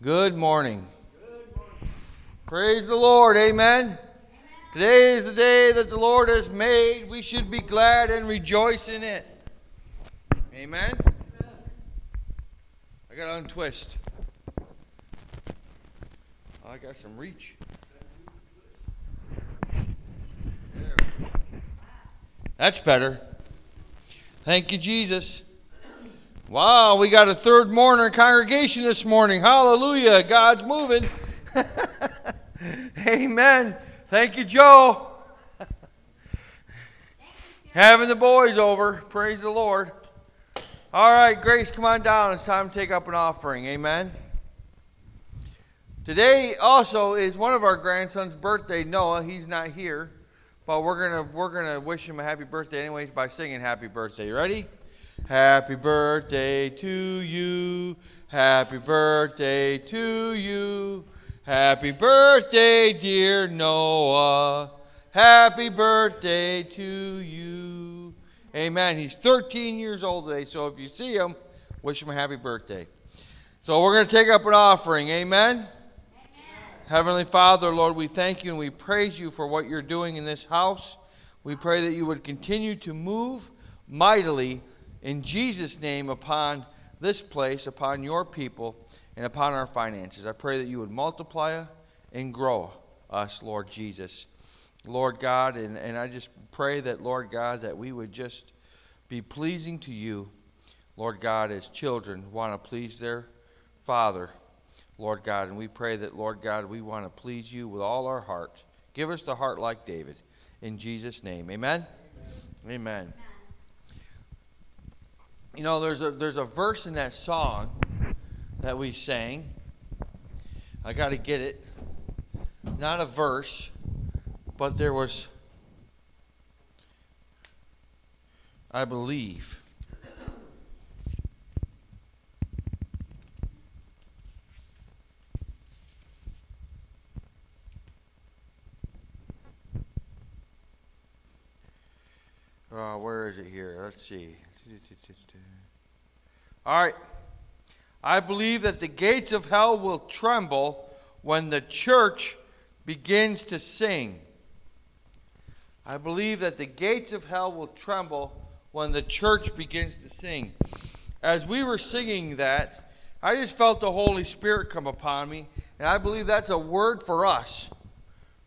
Good morning. Praise the Lord. Amen. Today is the day that the Lord has made. We should be glad and rejoice in it. Amen. I got to untwist. I got some reach. That's better. Thank you, Jesus. Wow, we got a third mourner congregation this morning. Hallelujah. God's moving. Amen. Thank you, Joe. Having the boys over. Praise the Lord. All right, Grace, come on down. It's time to take up an offering. Amen. Today also is one of our grandsons' birthday, Noah. He's not here, but we're gonna we're gonna wish him a happy birthday anyways by singing happy birthday. You Ready? Happy birthday to you. Happy birthday to you. Happy birthday, dear Noah. Happy birthday to you. Amen. He's 13 years old today, so if you see him, wish him a happy birthday. So we're going to take up an offering. Amen? Amen. Heavenly Father, Lord, we thank you and we praise you for what you're doing in this house. We pray that you would continue to move mightily in Jesus' name upon this place, upon your people, and upon our finances. I pray that you would multiply and grow us, Lord Jesus. Lord God, and, and I just pray that, Lord God, that we would just be pleasing to you, Lord God, as children want to please their Father, Lord God. And we pray that, Lord God, we want to please you with all our heart. Give us the heart like David. In Jesus' name. Amen. Amen. Amen. You know, there's a there's a verse in that song that we sang. I got to get it. Not a verse, but there was I believe Uh, where is it here? Let's see. All right. I believe that the gates of hell will tremble when the church begins to sing. I believe that the gates of hell will tremble when the church begins to sing. As we were singing that, I just felt the Holy Spirit come upon me, and I believe that's a word for us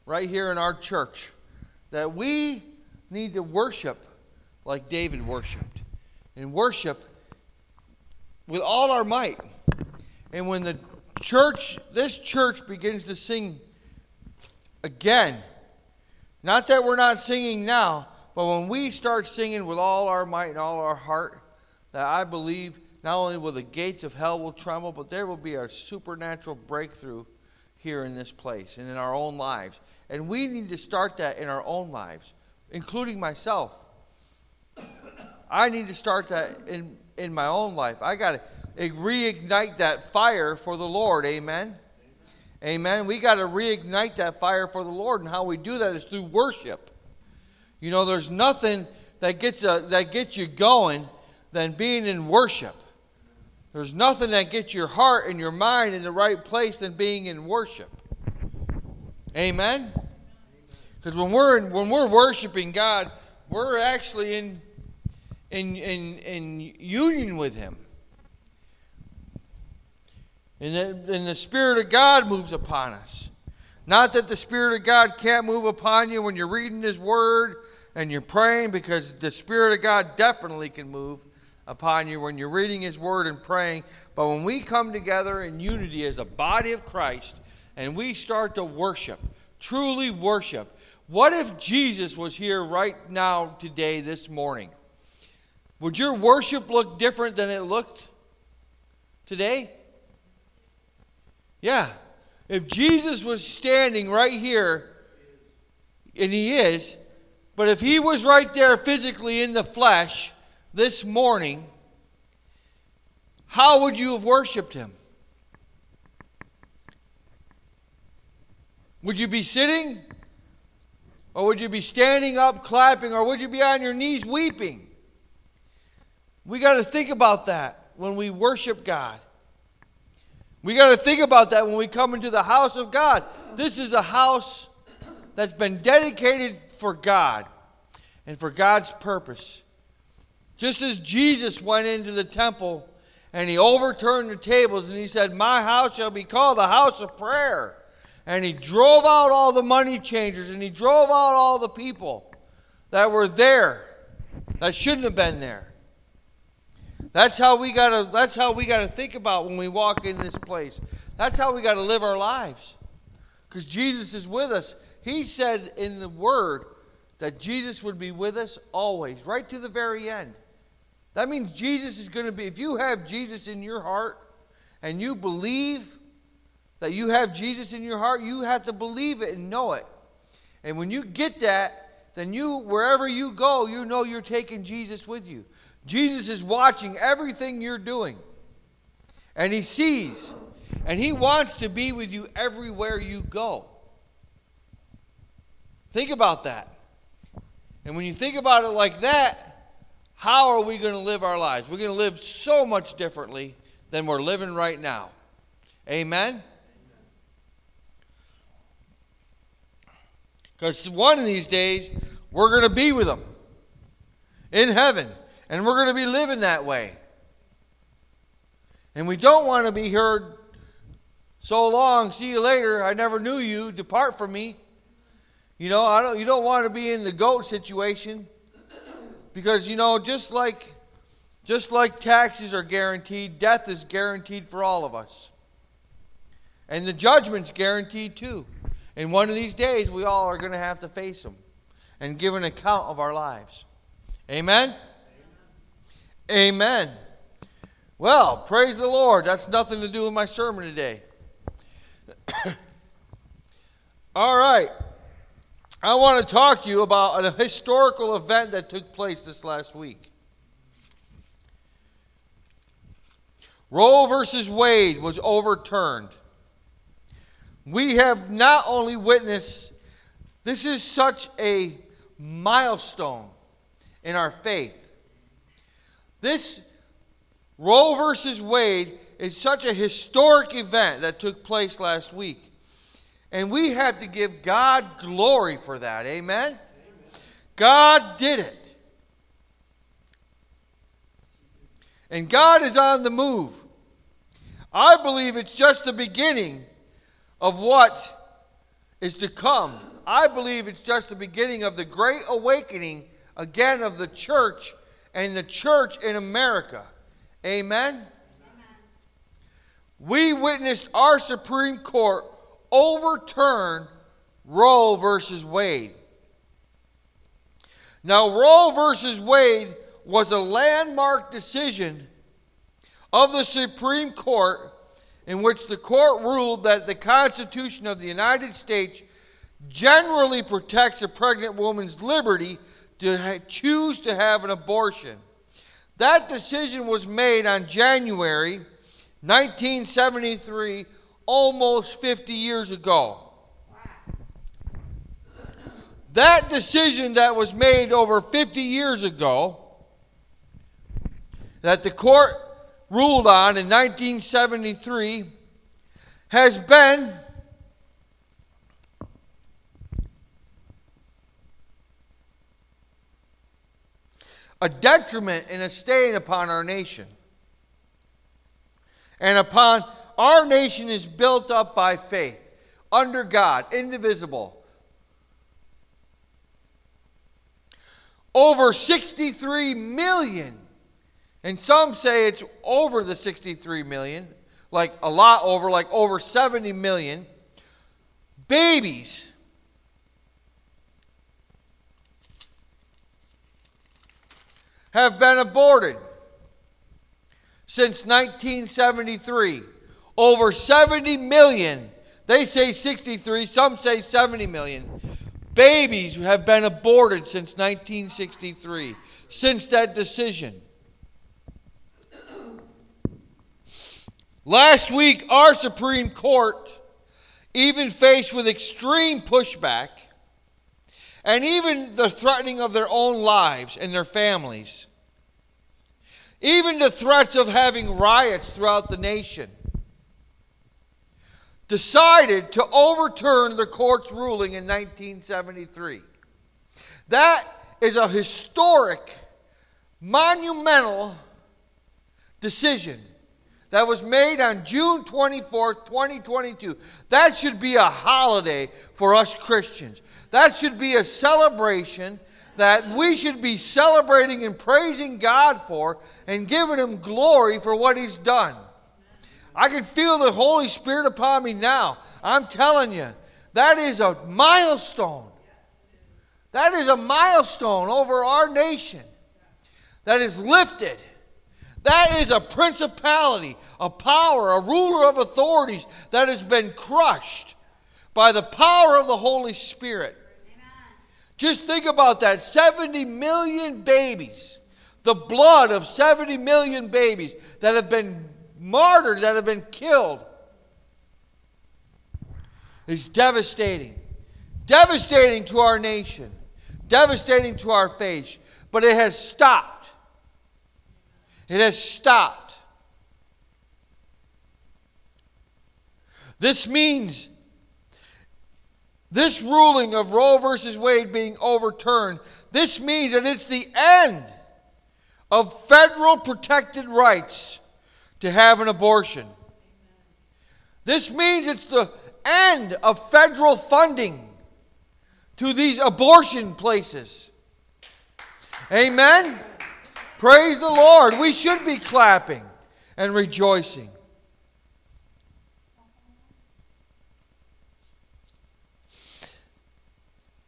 right here in our church that we need to worship like David worshiped and worship with all our might. And when the church, this church begins to sing again, not that we're not singing now, but when we start singing with all our might and all our heart, that I believe not only will the gates of hell will tremble, but there will be a supernatural breakthrough here in this place and in our own lives. And we need to start that in our own lives, including myself. I need to start that in, in my own life. I got to reignite that fire for the Lord. Amen. Amen. We got to reignite that fire for the Lord, and how we do that is through worship. You know, there's nothing that gets a, that gets you going than being in worship. There's nothing that gets your heart and your mind in the right place than being in worship. Amen. Because when we're in, when we're worshiping God, we're actually in in, in, in union with Him. And the, and the Spirit of God moves upon us. Not that the Spirit of God can't move upon you when you're reading His Word and you're praying, because the Spirit of God definitely can move upon you when you're reading His Word and praying. But when we come together in unity as a body of Christ and we start to worship, truly worship, what if Jesus was here right now, today, this morning? Would your worship look different than it looked today? Yeah. If Jesus was standing right here, and he is, but if he was right there physically in the flesh this morning, how would you have worshiped him? Would you be sitting? Or would you be standing up clapping? Or would you be on your knees weeping? We got to think about that when we worship God. We got to think about that when we come into the house of God. This is a house that's been dedicated for God and for God's purpose. Just as Jesus went into the temple and he overturned the tables and he said, My house shall be called a house of prayer. And he drove out all the money changers and he drove out all the people that were there that shouldn't have been there. That's how we gotta that's how we gotta think about when we walk in this place. That's how we gotta live our lives. Because Jesus is with us. He said in the word that Jesus would be with us always, right to the very end. That means Jesus is going to be, if you have Jesus in your heart and you believe that you have Jesus in your heart, you have to believe it and know it. And when you get that, then you, wherever you go, you know you're taking Jesus with you. Jesus is watching everything you're doing. And he sees. And he wants to be with you everywhere you go. Think about that. And when you think about it like that, how are we going to live our lives? We're going to live so much differently than we're living right now. Amen? Because one of these days, we're going to be with them in heaven. And we're going to be living that way. And we don't want to be heard so long, see you later, I never knew you, depart from me. You know, I don't, you don't want to be in the goat situation. Because you know, just like just like taxes are guaranteed, death is guaranteed for all of us. And the judgment's guaranteed too. And one of these days we all are going to have to face them and give an account of our lives. Amen. Amen. Well, praise the Lord. That's nothing to do with my sermon today. all right. I want to talk to you about a historical event that took place this last week. Roe versus Wade was overturned. We have not only witnessed, this is such a milestone in our faith. This Roe versus Wade is such a historic event that took place last week. And we have to give God glory for that. Amen? Amen? God did it. And God is on the move. I believe it's just the beginning of what is to come. I believe it's just the beginning of the great awakening again of the church and the church in America. Amen? Amen. We witnessed our Supreme Court overturn Roe versus Wade. Now, Roe versus Wade was a landmark decision of the Supreme Court in which the court ruled that the Constitution of the United States generally protects a pregnant woman's liberty to choose to have an abortion. That decision was made on January 1973 almost 50 years ago. That decision that was made over 50 years ago, that the court ruled on in 1973, has been a detriment and a stain upon our nation and upon our nation is built up by faith, under God, indivisible. Over 63 million, and some say it's over the 63 million, like a lot over, like over 70 million babies. Have been aborted since 1973. Over 70 million, they say 63, some say 70 million, babies have been aborted since 1963, since that decision. Last week, our Supreme Court, even faced with extreme pushback and even the threatening of their own lives and their families, even the threats of having riots throughout the nation, decided to overturn the court's ruling in 1973. That is a historic, monumental decision that was made on June 24th, 2022. That should be a holiday for us Christians. That should be a celebration that we should be celebrating and praising God for and giving Him glory for what He's done. I can feel the Holy Spirit upon me now. I'm telling you, that is a milestone. That is a milestone over our nation that is lifted. That is a principality, a power, a ruler of authorities that has been crushed by the power of the Holy Spirit. Just think about that 70 million babies, the blood of 70 million babies that have been martyred, that have been killed, is devastating. Devastating to our nation, devastating to our faith. But it has stopped. It has stopped. This means this ruling of Roe versus Wade being overturned, this means that it's the end of federal protected rights to have an abortion. This means it's the end of federal funding to these abortion places. Amen? Praise the Lord. We should be clapping and rejoicing.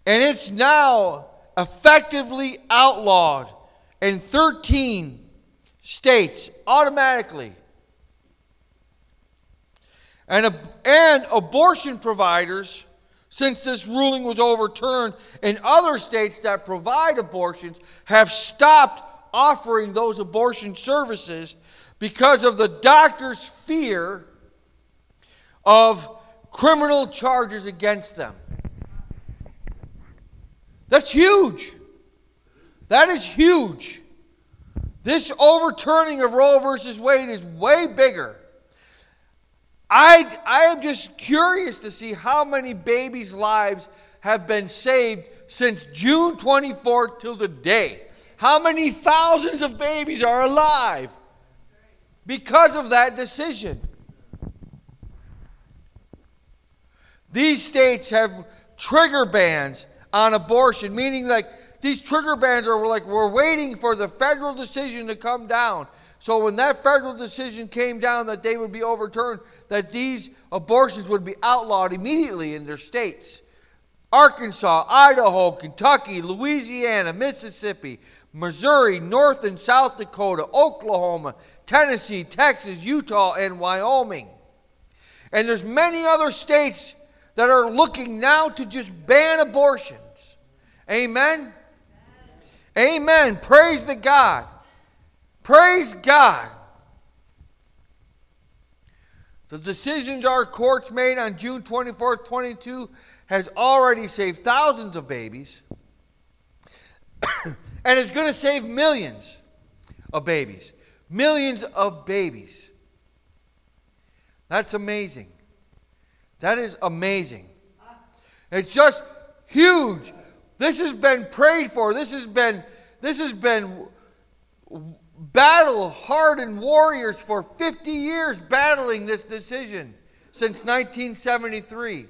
And it's now effectively outlawed in 13 states automatically. And, and abortion providers, since this ruling was overturned, in other states that provide abortions have stopped offering those abortion services because of the doctor's fear of criminal charges against them. That's huge. That is huge. This overturning of Roe versus Wade is way bigger. I, I am just curious to see how many babies' lives have been saved since June 24th till today. How many thousands of babies are alive because of that decision? These states have trigger bans on abortion, meaning like these trigger bans are like we're waiting for the federal decision to come down. So when that federal decision came down that they would be overturned, that these abortions would be outlawed immediately in their states. Arkansas, Idaho, Kentucky, Louisiana, Mississippi, Missouri, North and South Dakota, Oklahoma, Tennessee, Texas, Utah, and Wyoming. And there's many other states that are looking now to just ban abortion. Amen? Amen. Praise the God. Praise God. The decisions our courts made on June 24th, 22 has already saved thousands of babies and is going to save millions of babies. Millions of babies. That's amazing. That is amazing. It's just huge. This has been prayed for. This has been this has been battle hardened warriors for 50 years battling this decision since 1973.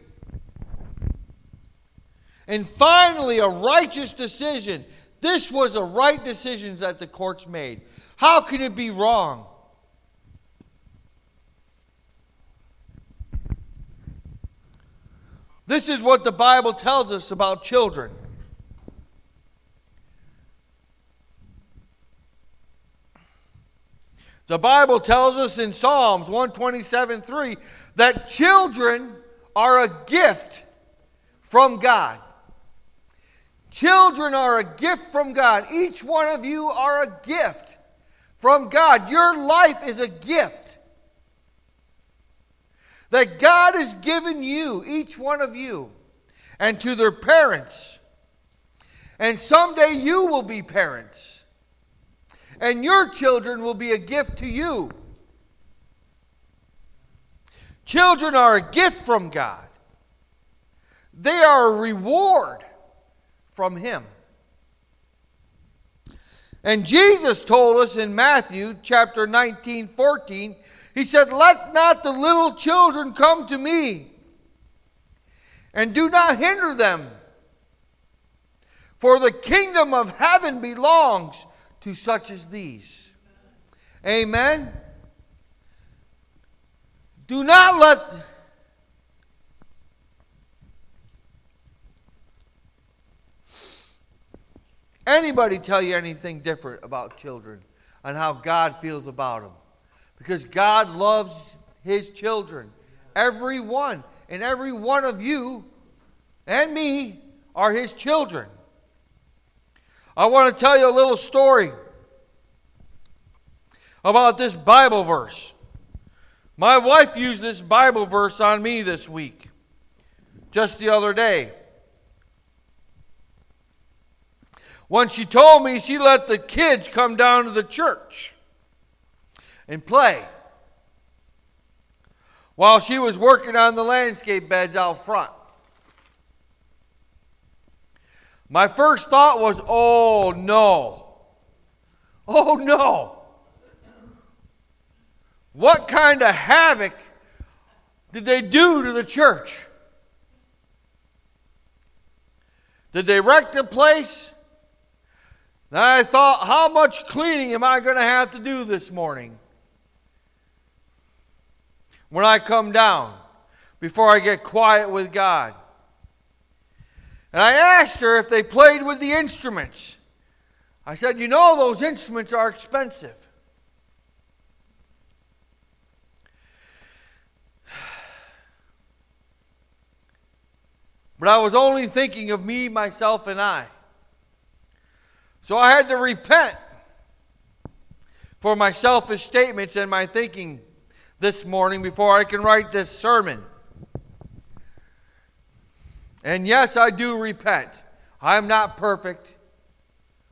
And finally, a righteous decision. This was a right decision that the courts made. How can it be wrong? This is what the Bible tells us about children. The Bible tells us in Psalms 127 3 that children are a gift from God. Children are a gift from God. Each one of you are a gift from God. Your life is a gift that God has given you, each one of you, and to their parents. And someday you will be parents and your children will be a gift to you. Children are a gift from God, they are a reward from Him. And Jesus told us in Matthew chapter 19, 14, He said, Let not the little children come to me, and do not hinder them, for the kingdom of heaven belongs to such as these. Amen. Do not let anybody tell you anything different about children and how God feels about them. Because God loves his children. Every one. And every one of you and me are his children. I want to tell you a little story about this Bible verse. My wife used this Bible verse on me this week, just the other day. When she told me she let the kids come down to the church and play while she was working on the landscape beds out front. My first thought was, oh no. Oh no. What kind of havoc did they do to the church? Did they wreck the place? Then I thought, how much cleaning am I going to have to do this morning? When I come down, before I get quiet with God. And I asked her if they played with the instruments. I said, You know, those instruments are expensive. But I was only thinking of me, myself, and I. So I had to repent for my selfish statements and my thinking this morning before I can write this sermon. And yes, I do repent. I am not perfect.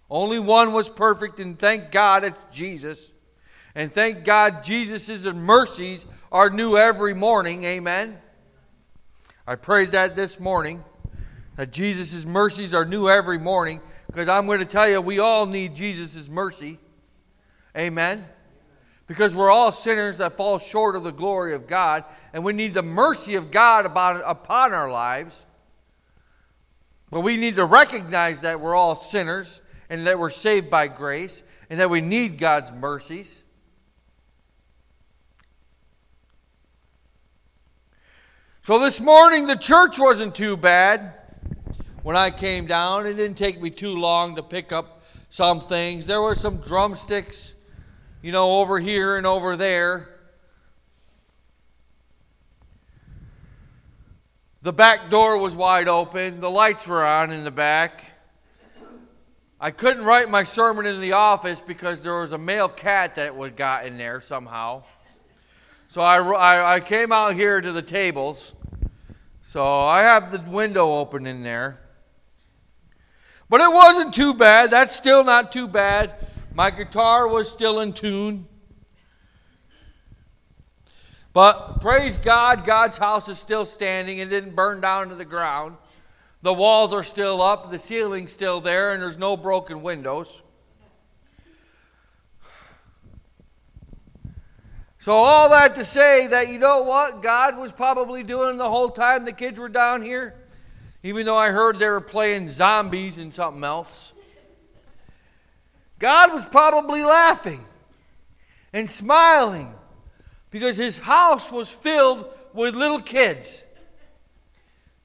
Only one was perfect, and thank God it's Jesus. And thank God Jesus' mercies are new every morning. Amen. I prayed that this morning, that Jesus' mercies are new every morning, because I'm going to tell you, we all need Jesus' mercy. Amen. Because we're all sinners that fall short of the glory of God, and we need the mercy of God about, upon our lives. But we need to recognize that we're all sinners and that we're saved by grace and that we need God's mercies. So this morning, the church wasn't too bad when I came down. It didn't take me too long to pick up some things. There were some drumsticks, you know, over here and over there. The back door was wide open, the lights were on in the back. I couldn't write my sermon in the office because there was a male cat that would got in there somehow. So I, I, I came out here to the tables. So I have the window open in there. But it wasn't too bad. That's still not too bad. My guitar was still in tune. But praise God, God's house is still standing. It didn't burn down to the ground. The walls are still up, the ceiling's still there, and there's no broken windows. So, all that to say that you know what God was probably doing the whole time the kids were down here? Even though I heard they were playing zombies and something else. God was probably laughing and smiling because his house was filled with little kids.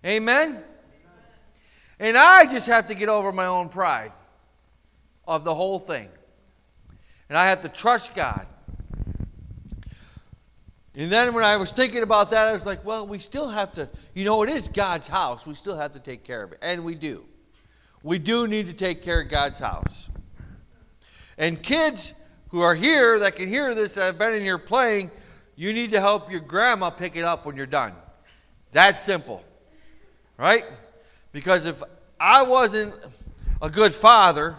Amen? And I just have to get over my own pride of the whole thing. And I have to trust God. And then when I was thinking about that, I was like, well, we still have to, you know, it is God's house. We still have to take care of it. And we do. We do need to take care of God's house. And kids who are here that can hear this, that have been in here playing, you need to help your grandma pick it up when you're done. That simple. Right? Because if I wasn't a good father,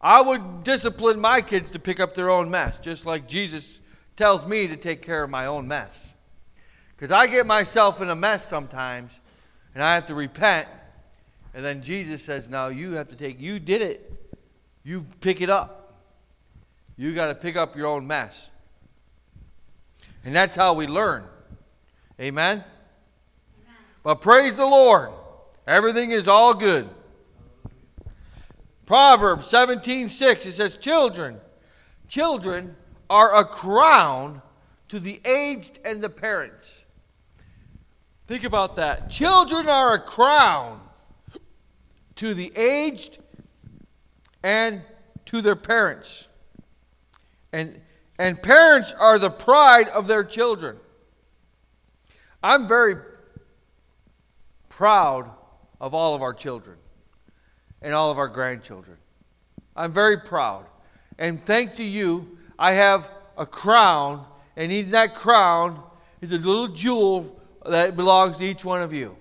I would discipline my kids to pick up their own mess, just like Jesus tells me to take care of my own mess. Because I get myself in a mess sometimes and I have to repent. And then Jesus says, Now you have to take, you did it. You pick it up. You got to pick up your own mess. And that's how we learn. Amen? Amen? But praise the Lord. Everything is all good. Proverbs 17 6, it says, Children, children are a crown to the aged and the parents. Think about that. Children are a crown to the aged and to their parents. And, and parents are the pride of their children. I'm very proud of all of our children and all of our grandchildren. I'm very proud. And thank to you, I have a crown, and in that crown is a little jewel that belongs to each one of you.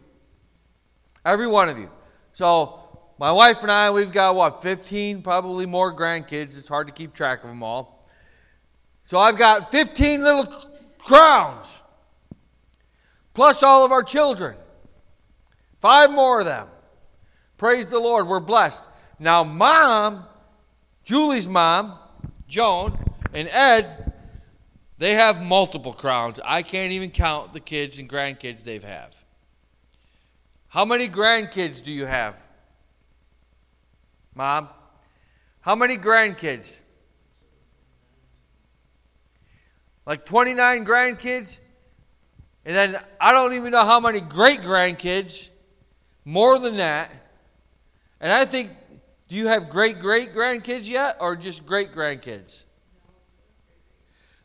Every one of you. So, my wife and I, we've got what, 15, probably more grandkids. It's hard to keep track of them all. So, I've got 15 little crowns, plus all of our children. Five more of them. Praise the Lord, we're blessed. Now, mom, Julie's mom, Joan, and Ed, they have multiple crowns. I can't even count the kids and grandkids they have. Have. How many grandkids do you have? Mom? How many grandkids? Like 29 grandkids? And then I don't even know how many great grandkids. More than that. And I think, do you have great great grandkids yet or just great grandkids?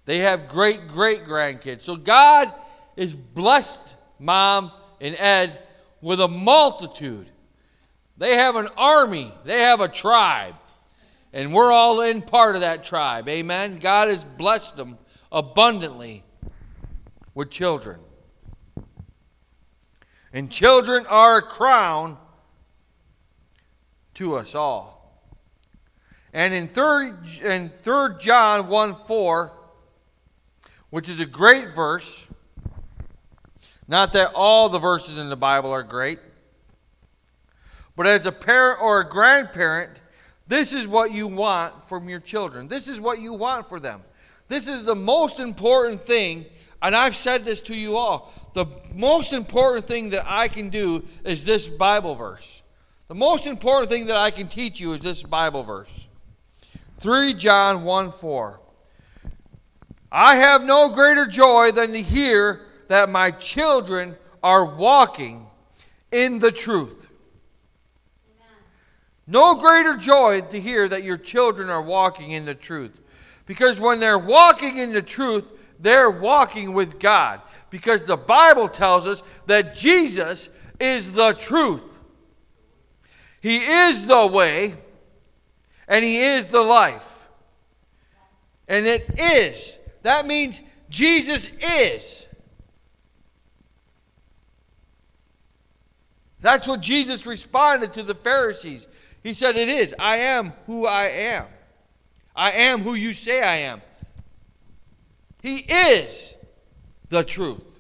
They have great great grandkids. So God is blessed mom and Ed with a multitude. They have an army, they have a tribe. And we're all in part of that tribe. Amen. God has blessed them abundantly with children. And children are a crown to us all. And in 3, in 3 John 1 4, which is a great verse. Not that all the verses in the Bible are great, but as a parent or a grandparent, this is what you want from your children. This is what you want for them. This is the most important thing, and I've said this to you all. The most important thing that I can do is this Bible verse. The most important thing that I can teach you is this Bible verse 3 John 1 4. I have no greater joy than to hear that my children are walking in the truth. No greater joy to hear that your children are walking in the truth. Because when they're walking in the truth, they're walking with God. Because the Bible tells us that Jesus is the truth. He is the way, and He is the life. And it is that means Jesus is. That's what Jesus responded to the Pharisees. He said, It is. I am who I am. I am who you say I am. He is the truth.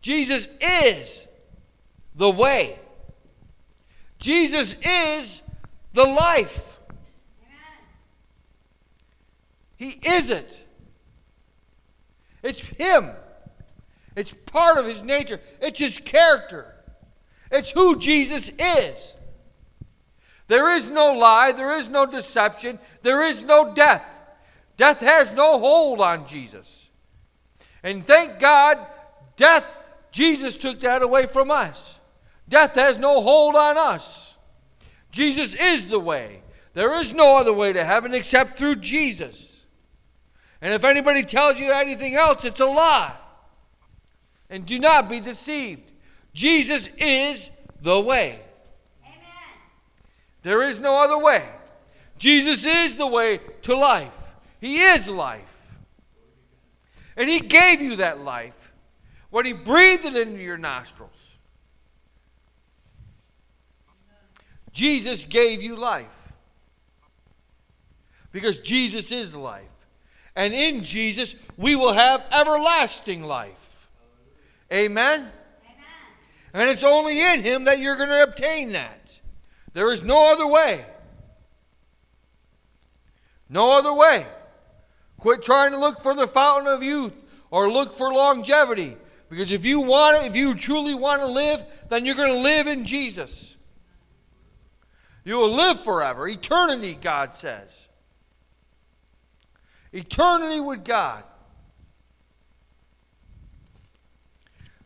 Jesus is the way. Jesus is the life. He is it. It's Him. It's part of His nature, it's His character. It's who Jesus is. There is no lie, there is no deception, there is no death. Death has no hold on Jesus. And thank God, death, Jesus took that away from us. Death has no hold on us. Jesus is the way. There is no other way to heaven except through Jesus. And if anybody tells you anything else, it's a lie. And do not be deceived. Jesus is the way. There is no other way. Jesus is the way to life. He is life. And He gave you that life when He breathed it into your nostrils. Jesus gave you life. Because Jesus is life. And in Jesus, we will have everlasting life. Amen? Amen? And it's only in Him that you're going to obtain that. There is no other way. No other way. Quit trying to look for the fountain of youth or look for longevity. Because if you want it, if you truly want to live, then you're going to live in Jesus. You will live forever. Eternity, God says. Eternity with God.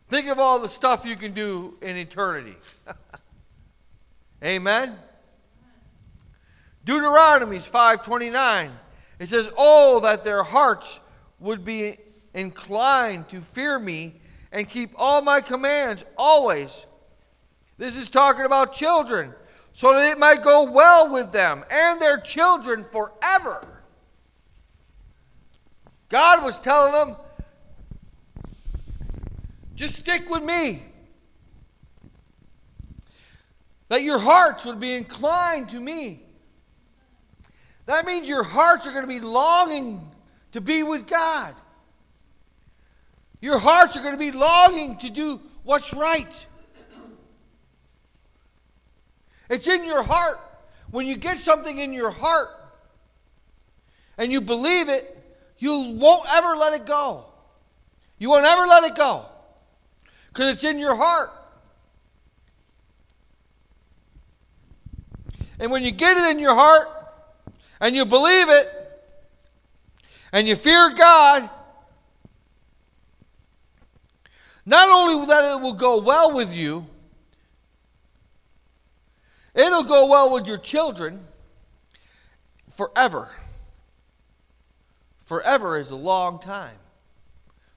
Think of all the stuff you can do in eternity. Amen. Deuteronomy's 529. It says, "Oh that their hearts would be inclined to fear me and keep all my commands always." This is talking about children, so that it might go well with them and their children forever. God was telling them, just stick with me. That your hearts would be inclined to me. That means your hearts are going to be longing to be with God. Your hearts are going to be longing to do what's right. It's in your heart. When you get something in your heart and you believe it, you won't ever let it go. You won't ever let it go because it's in your heart. And when you get it in your heart and you believe it and you fear God, not only that it will go well with you, it'll go well with your children forever. Forever is a long time.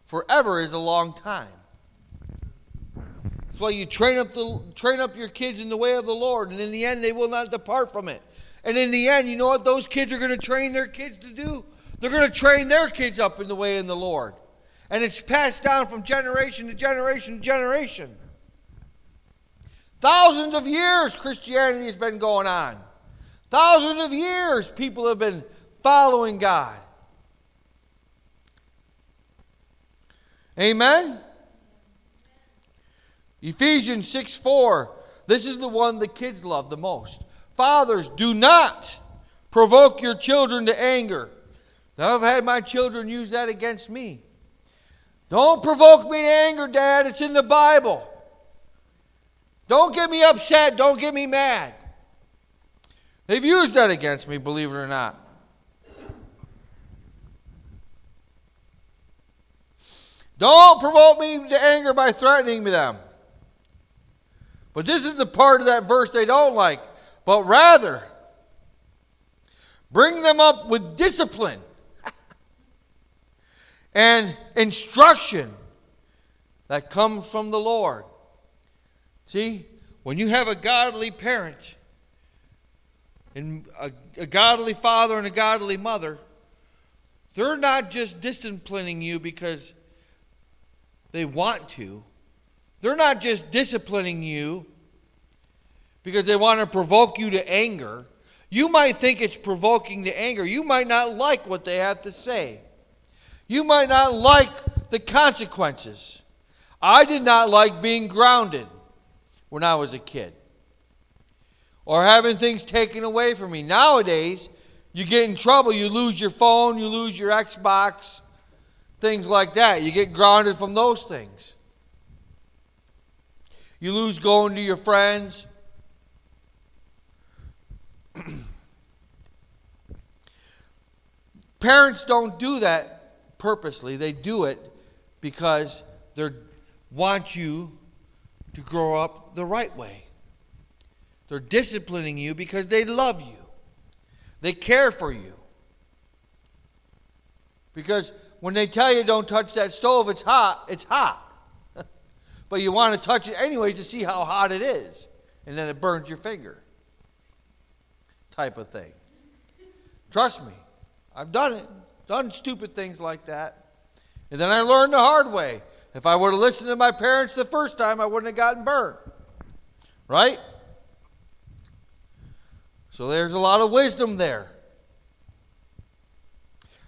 Forever is a long time. That's why you train up the train up your kids in the way of the Lord, and in the end they will not depart from it. And in the end, you know what those kids are going to train their kids to do? They're going to train their kids up in the way of the Lord. And it's passed down from generation to generation to generation. Thousands of years Christianity has been going on. Thousands of years people have been following God. Amen? Ephesians 6 4. This is the one the kids love the most. Fathers, do not provoke your children to anger. Now, I've had my children use that against me. Don't provoke me to anger, Dad. It's in the Bible. Don't get me upset. Don't get me mad. They've used that against me, believe it or not. Don't provoke me to anger by threatening them. But this is the part of that verse they don't like. But rather, bring them up with discipline and instruction that comes from the Lord. See, when you have a godly parent, and a, a, godly father and a godly mother, they're not just disciplining you because they want to. They're not just disciplining you because they want to provoke you to anger. You might think it's provoking to anger. You might not like what they have to say. You might not like the consequences. I did not like being grounded when I was a kid or having things taken away from me. Nowadays, you get in trouble, you lose your phone, you lose your Xbox, things like that. You get grounded from those things. You lose going to your friends. Parents don't do that purposely. They do it because they want you to grow up the right way. They're disciplining you because they love you. They care for you. Because when they tell you don't touch that stove, it's hot, it's hot. But you want to touch it anyway to see how hot it is. And then it burns your finger. Type of thing. Trust me, I've done it. Done stupid things like that. And then I learned the hard way. If I would have listened to my parents the first time, I wouldn't have gotten burned. Right? So there's a lot of wisdom there.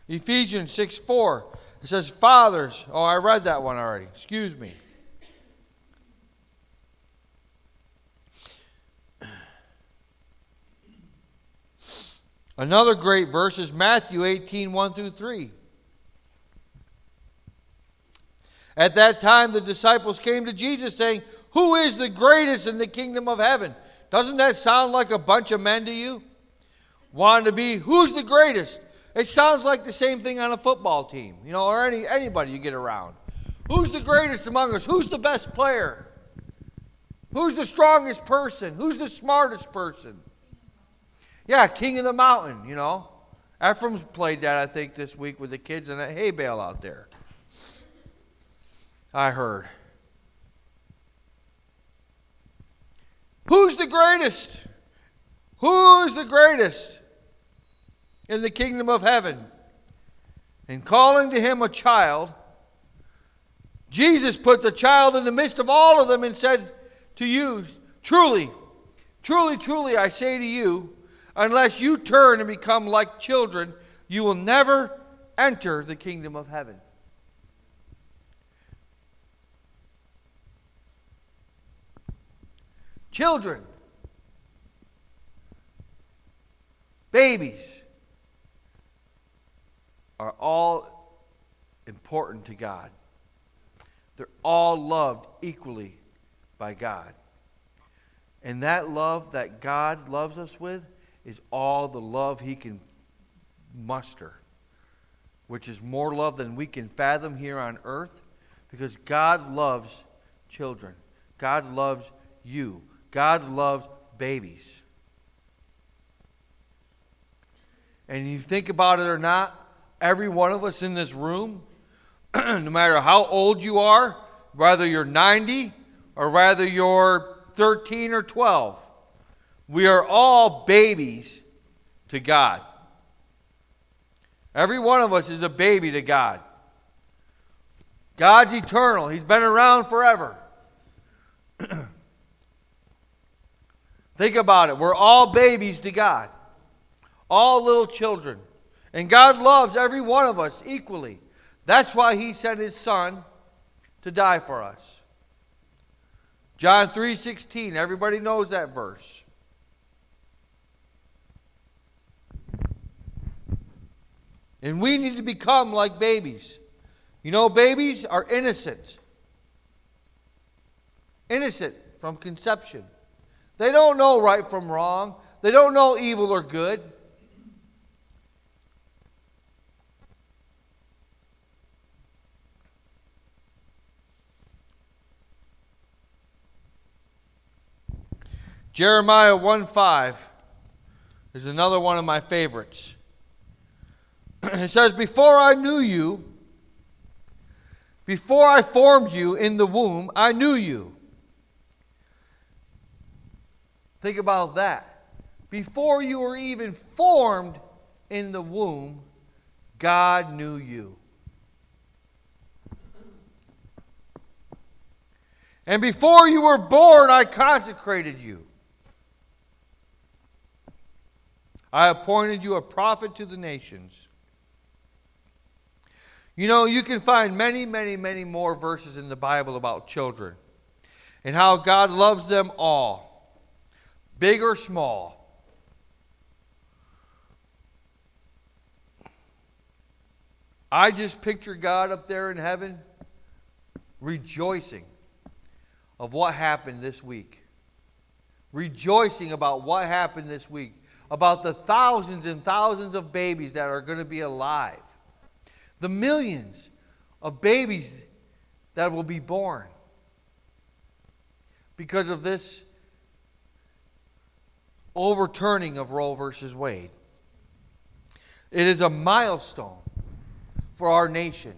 Ephesians 6 4. It says, Fathers. Oh, I read that one already. Excuse me. Another great verse is Matthew 18 1 through 3. At that time, the disciples came to Jesus saying, Who is the greatest in the kingdom of heaven? Doesn't that sound like a bunch of men to you? Wanting to be, who's the greatest? It sounds like the same thing on a football team, you know, or any, anybody you get around. Who's the greatest among us? Who's the best player? Who's the strongest person? Who's the smartest person? Yeah, King of the Mountain, you know. Ephraim's played that, I think, this week with the kids in that hay bale out there. I heard. Who's the greatest? Who's the greatest in the kingdom of heaven? And calling to him a child, Jesus put the child in the midst of all of them and said to you, Truly, truly, truly, I say to you, unless you turn and become like children, you will never enter the kingdom of heaven. Children, babies are all important to God. They're all loved equally by God. And that love that God loves us with is all the love He can muster, which is more love than we can fathom here on earth, because God loves children. God loves you. God loves babies. And you think about it or not, every one of us in this room, no matter how old you are, whether you're 90 or whether you're 13 or 12, we are all babies to God. Every one of us is a baby to God. God's eternal, He's been around forever. Think about it. We're all babies to God, all little children. And God loves every one of us equally. That's why He sent His Son to die for us. John 3:16, everybody knows that verse. And we need to become like babies. You know, babies are innocent. Innocent from conception. They don't know right from wrong, they don't know evil or good. Jeremiah 1 5 is another one of my favorites. it says, Before I knew you, before I formed you in the womb, I knew you. Think about that. Before you were even formed in the womb, God knew you. And before you were born, I consecrated you. I appointed you a prophet to the nations. You know, you can find many, many, many more verses in the Bible about children and how God loves them all, big or small. I just picture God up there in heaven rejoicing of what happened this week. Rejoicing about what happened this week, about the thousands and thousands of babies that are going to be alive the millions of babies that will be born because of this overturning of Roe versus Wade. It is a milestone for our nation.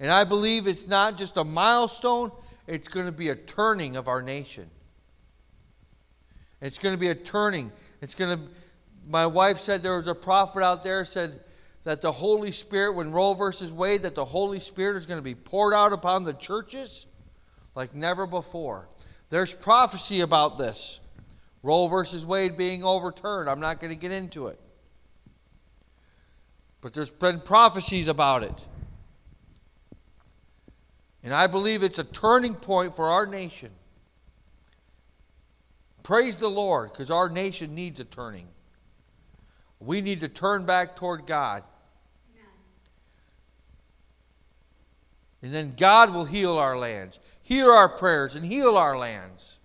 And I believe it's not just a milestone, it's going to be a turning of our nation. It's going to be a turning. It's going to my wife said there was a prophet out there said that the Holy Spirit, when Roe versus Wade, that the Holy Spirit is going to be poured out upon the churches like never before. There's prophecy about this. Roe versus Wade being overturned. I'm not going to get into it. But there's been prophecies about it. And I believe it's a turning point for our nation. Praise the Lord, because our nation needs a turning. We need to turn back toward God. And then God will heal our lands, hear our prayers, and heal our lands.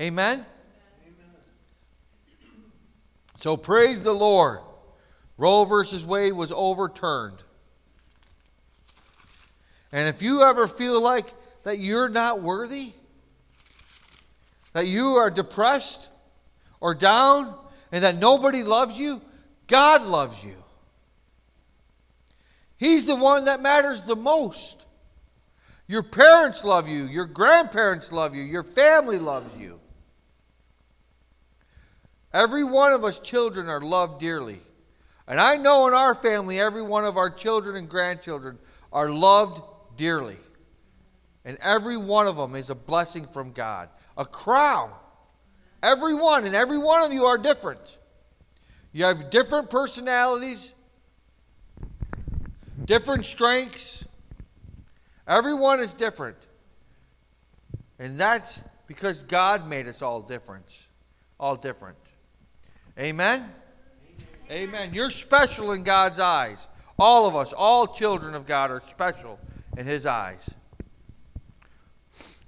Amen? So praise the Lord. Roe versus Wade was overturned. And if you ever feel like that you're not worthy, that you are depressed or down, and that nobody loves you, God loves you. He's the one that matters the most. Your parents love you, your grandparents love you, your family loves you. Every one of us children are loved dearly. And I know in our family, every one of our children and grandchildren are loved dearly. And every one of them is a blessing from God, a crown. Every one, and every one of you are different. You have different personalities, different strengths. Everyone is different. And that's because God made us all different. All different. Amen? Amen. Amen. You're special in God's eyes. All of us, all children of God, are special in His eyes.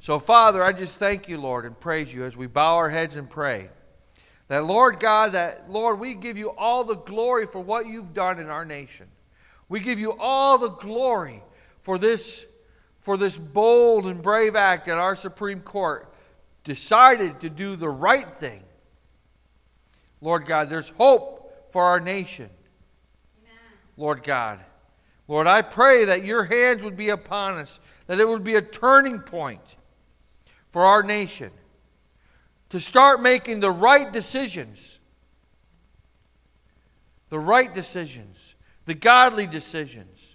So, Father, I just thank you, Lord, and praise you as we bow our heads and pray. That, Lord God, that, Lord, we give you all the glory for what you've done in our nation. We give you all the glory for this, for this bold and brave act that our Supreme Court decided to do the right thing Lord God, there's hope for our nation. Amen. Lord God. Lord, I pray that your hands would be upon us, that it would be a turning point for our nation to start making the right decisions. The right decisions, the godly decisions.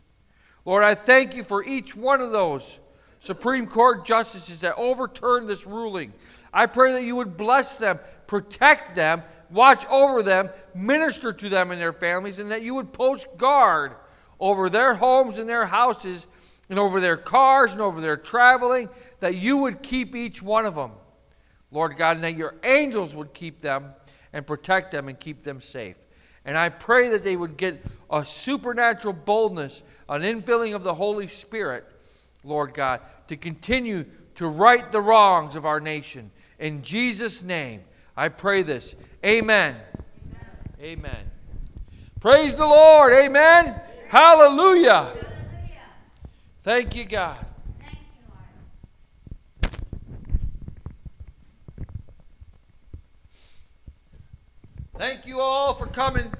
Lord, I thank you for each one of those Supreme Court justices that overturned this ruling. I pray that you would bless them, protect them, watch over them, minister to them and their families, and that you would post guard over their homes and their houses and over their cars and over their traveling, that you would keep each one of them, Lord God, and that your angels would keep them and protect them and keep them safe. And I pray that they would get a supernatural boldness, an infilling of the Holy Spirit, Lord God, to continue to right the wrongs of our nation. In Jesus' name, I pray this. Amen. Amen. Amen. Praise the Lord. Amen. Amen. Hallelujah. Hallelujah. Thank you, God. Thank you all for coming.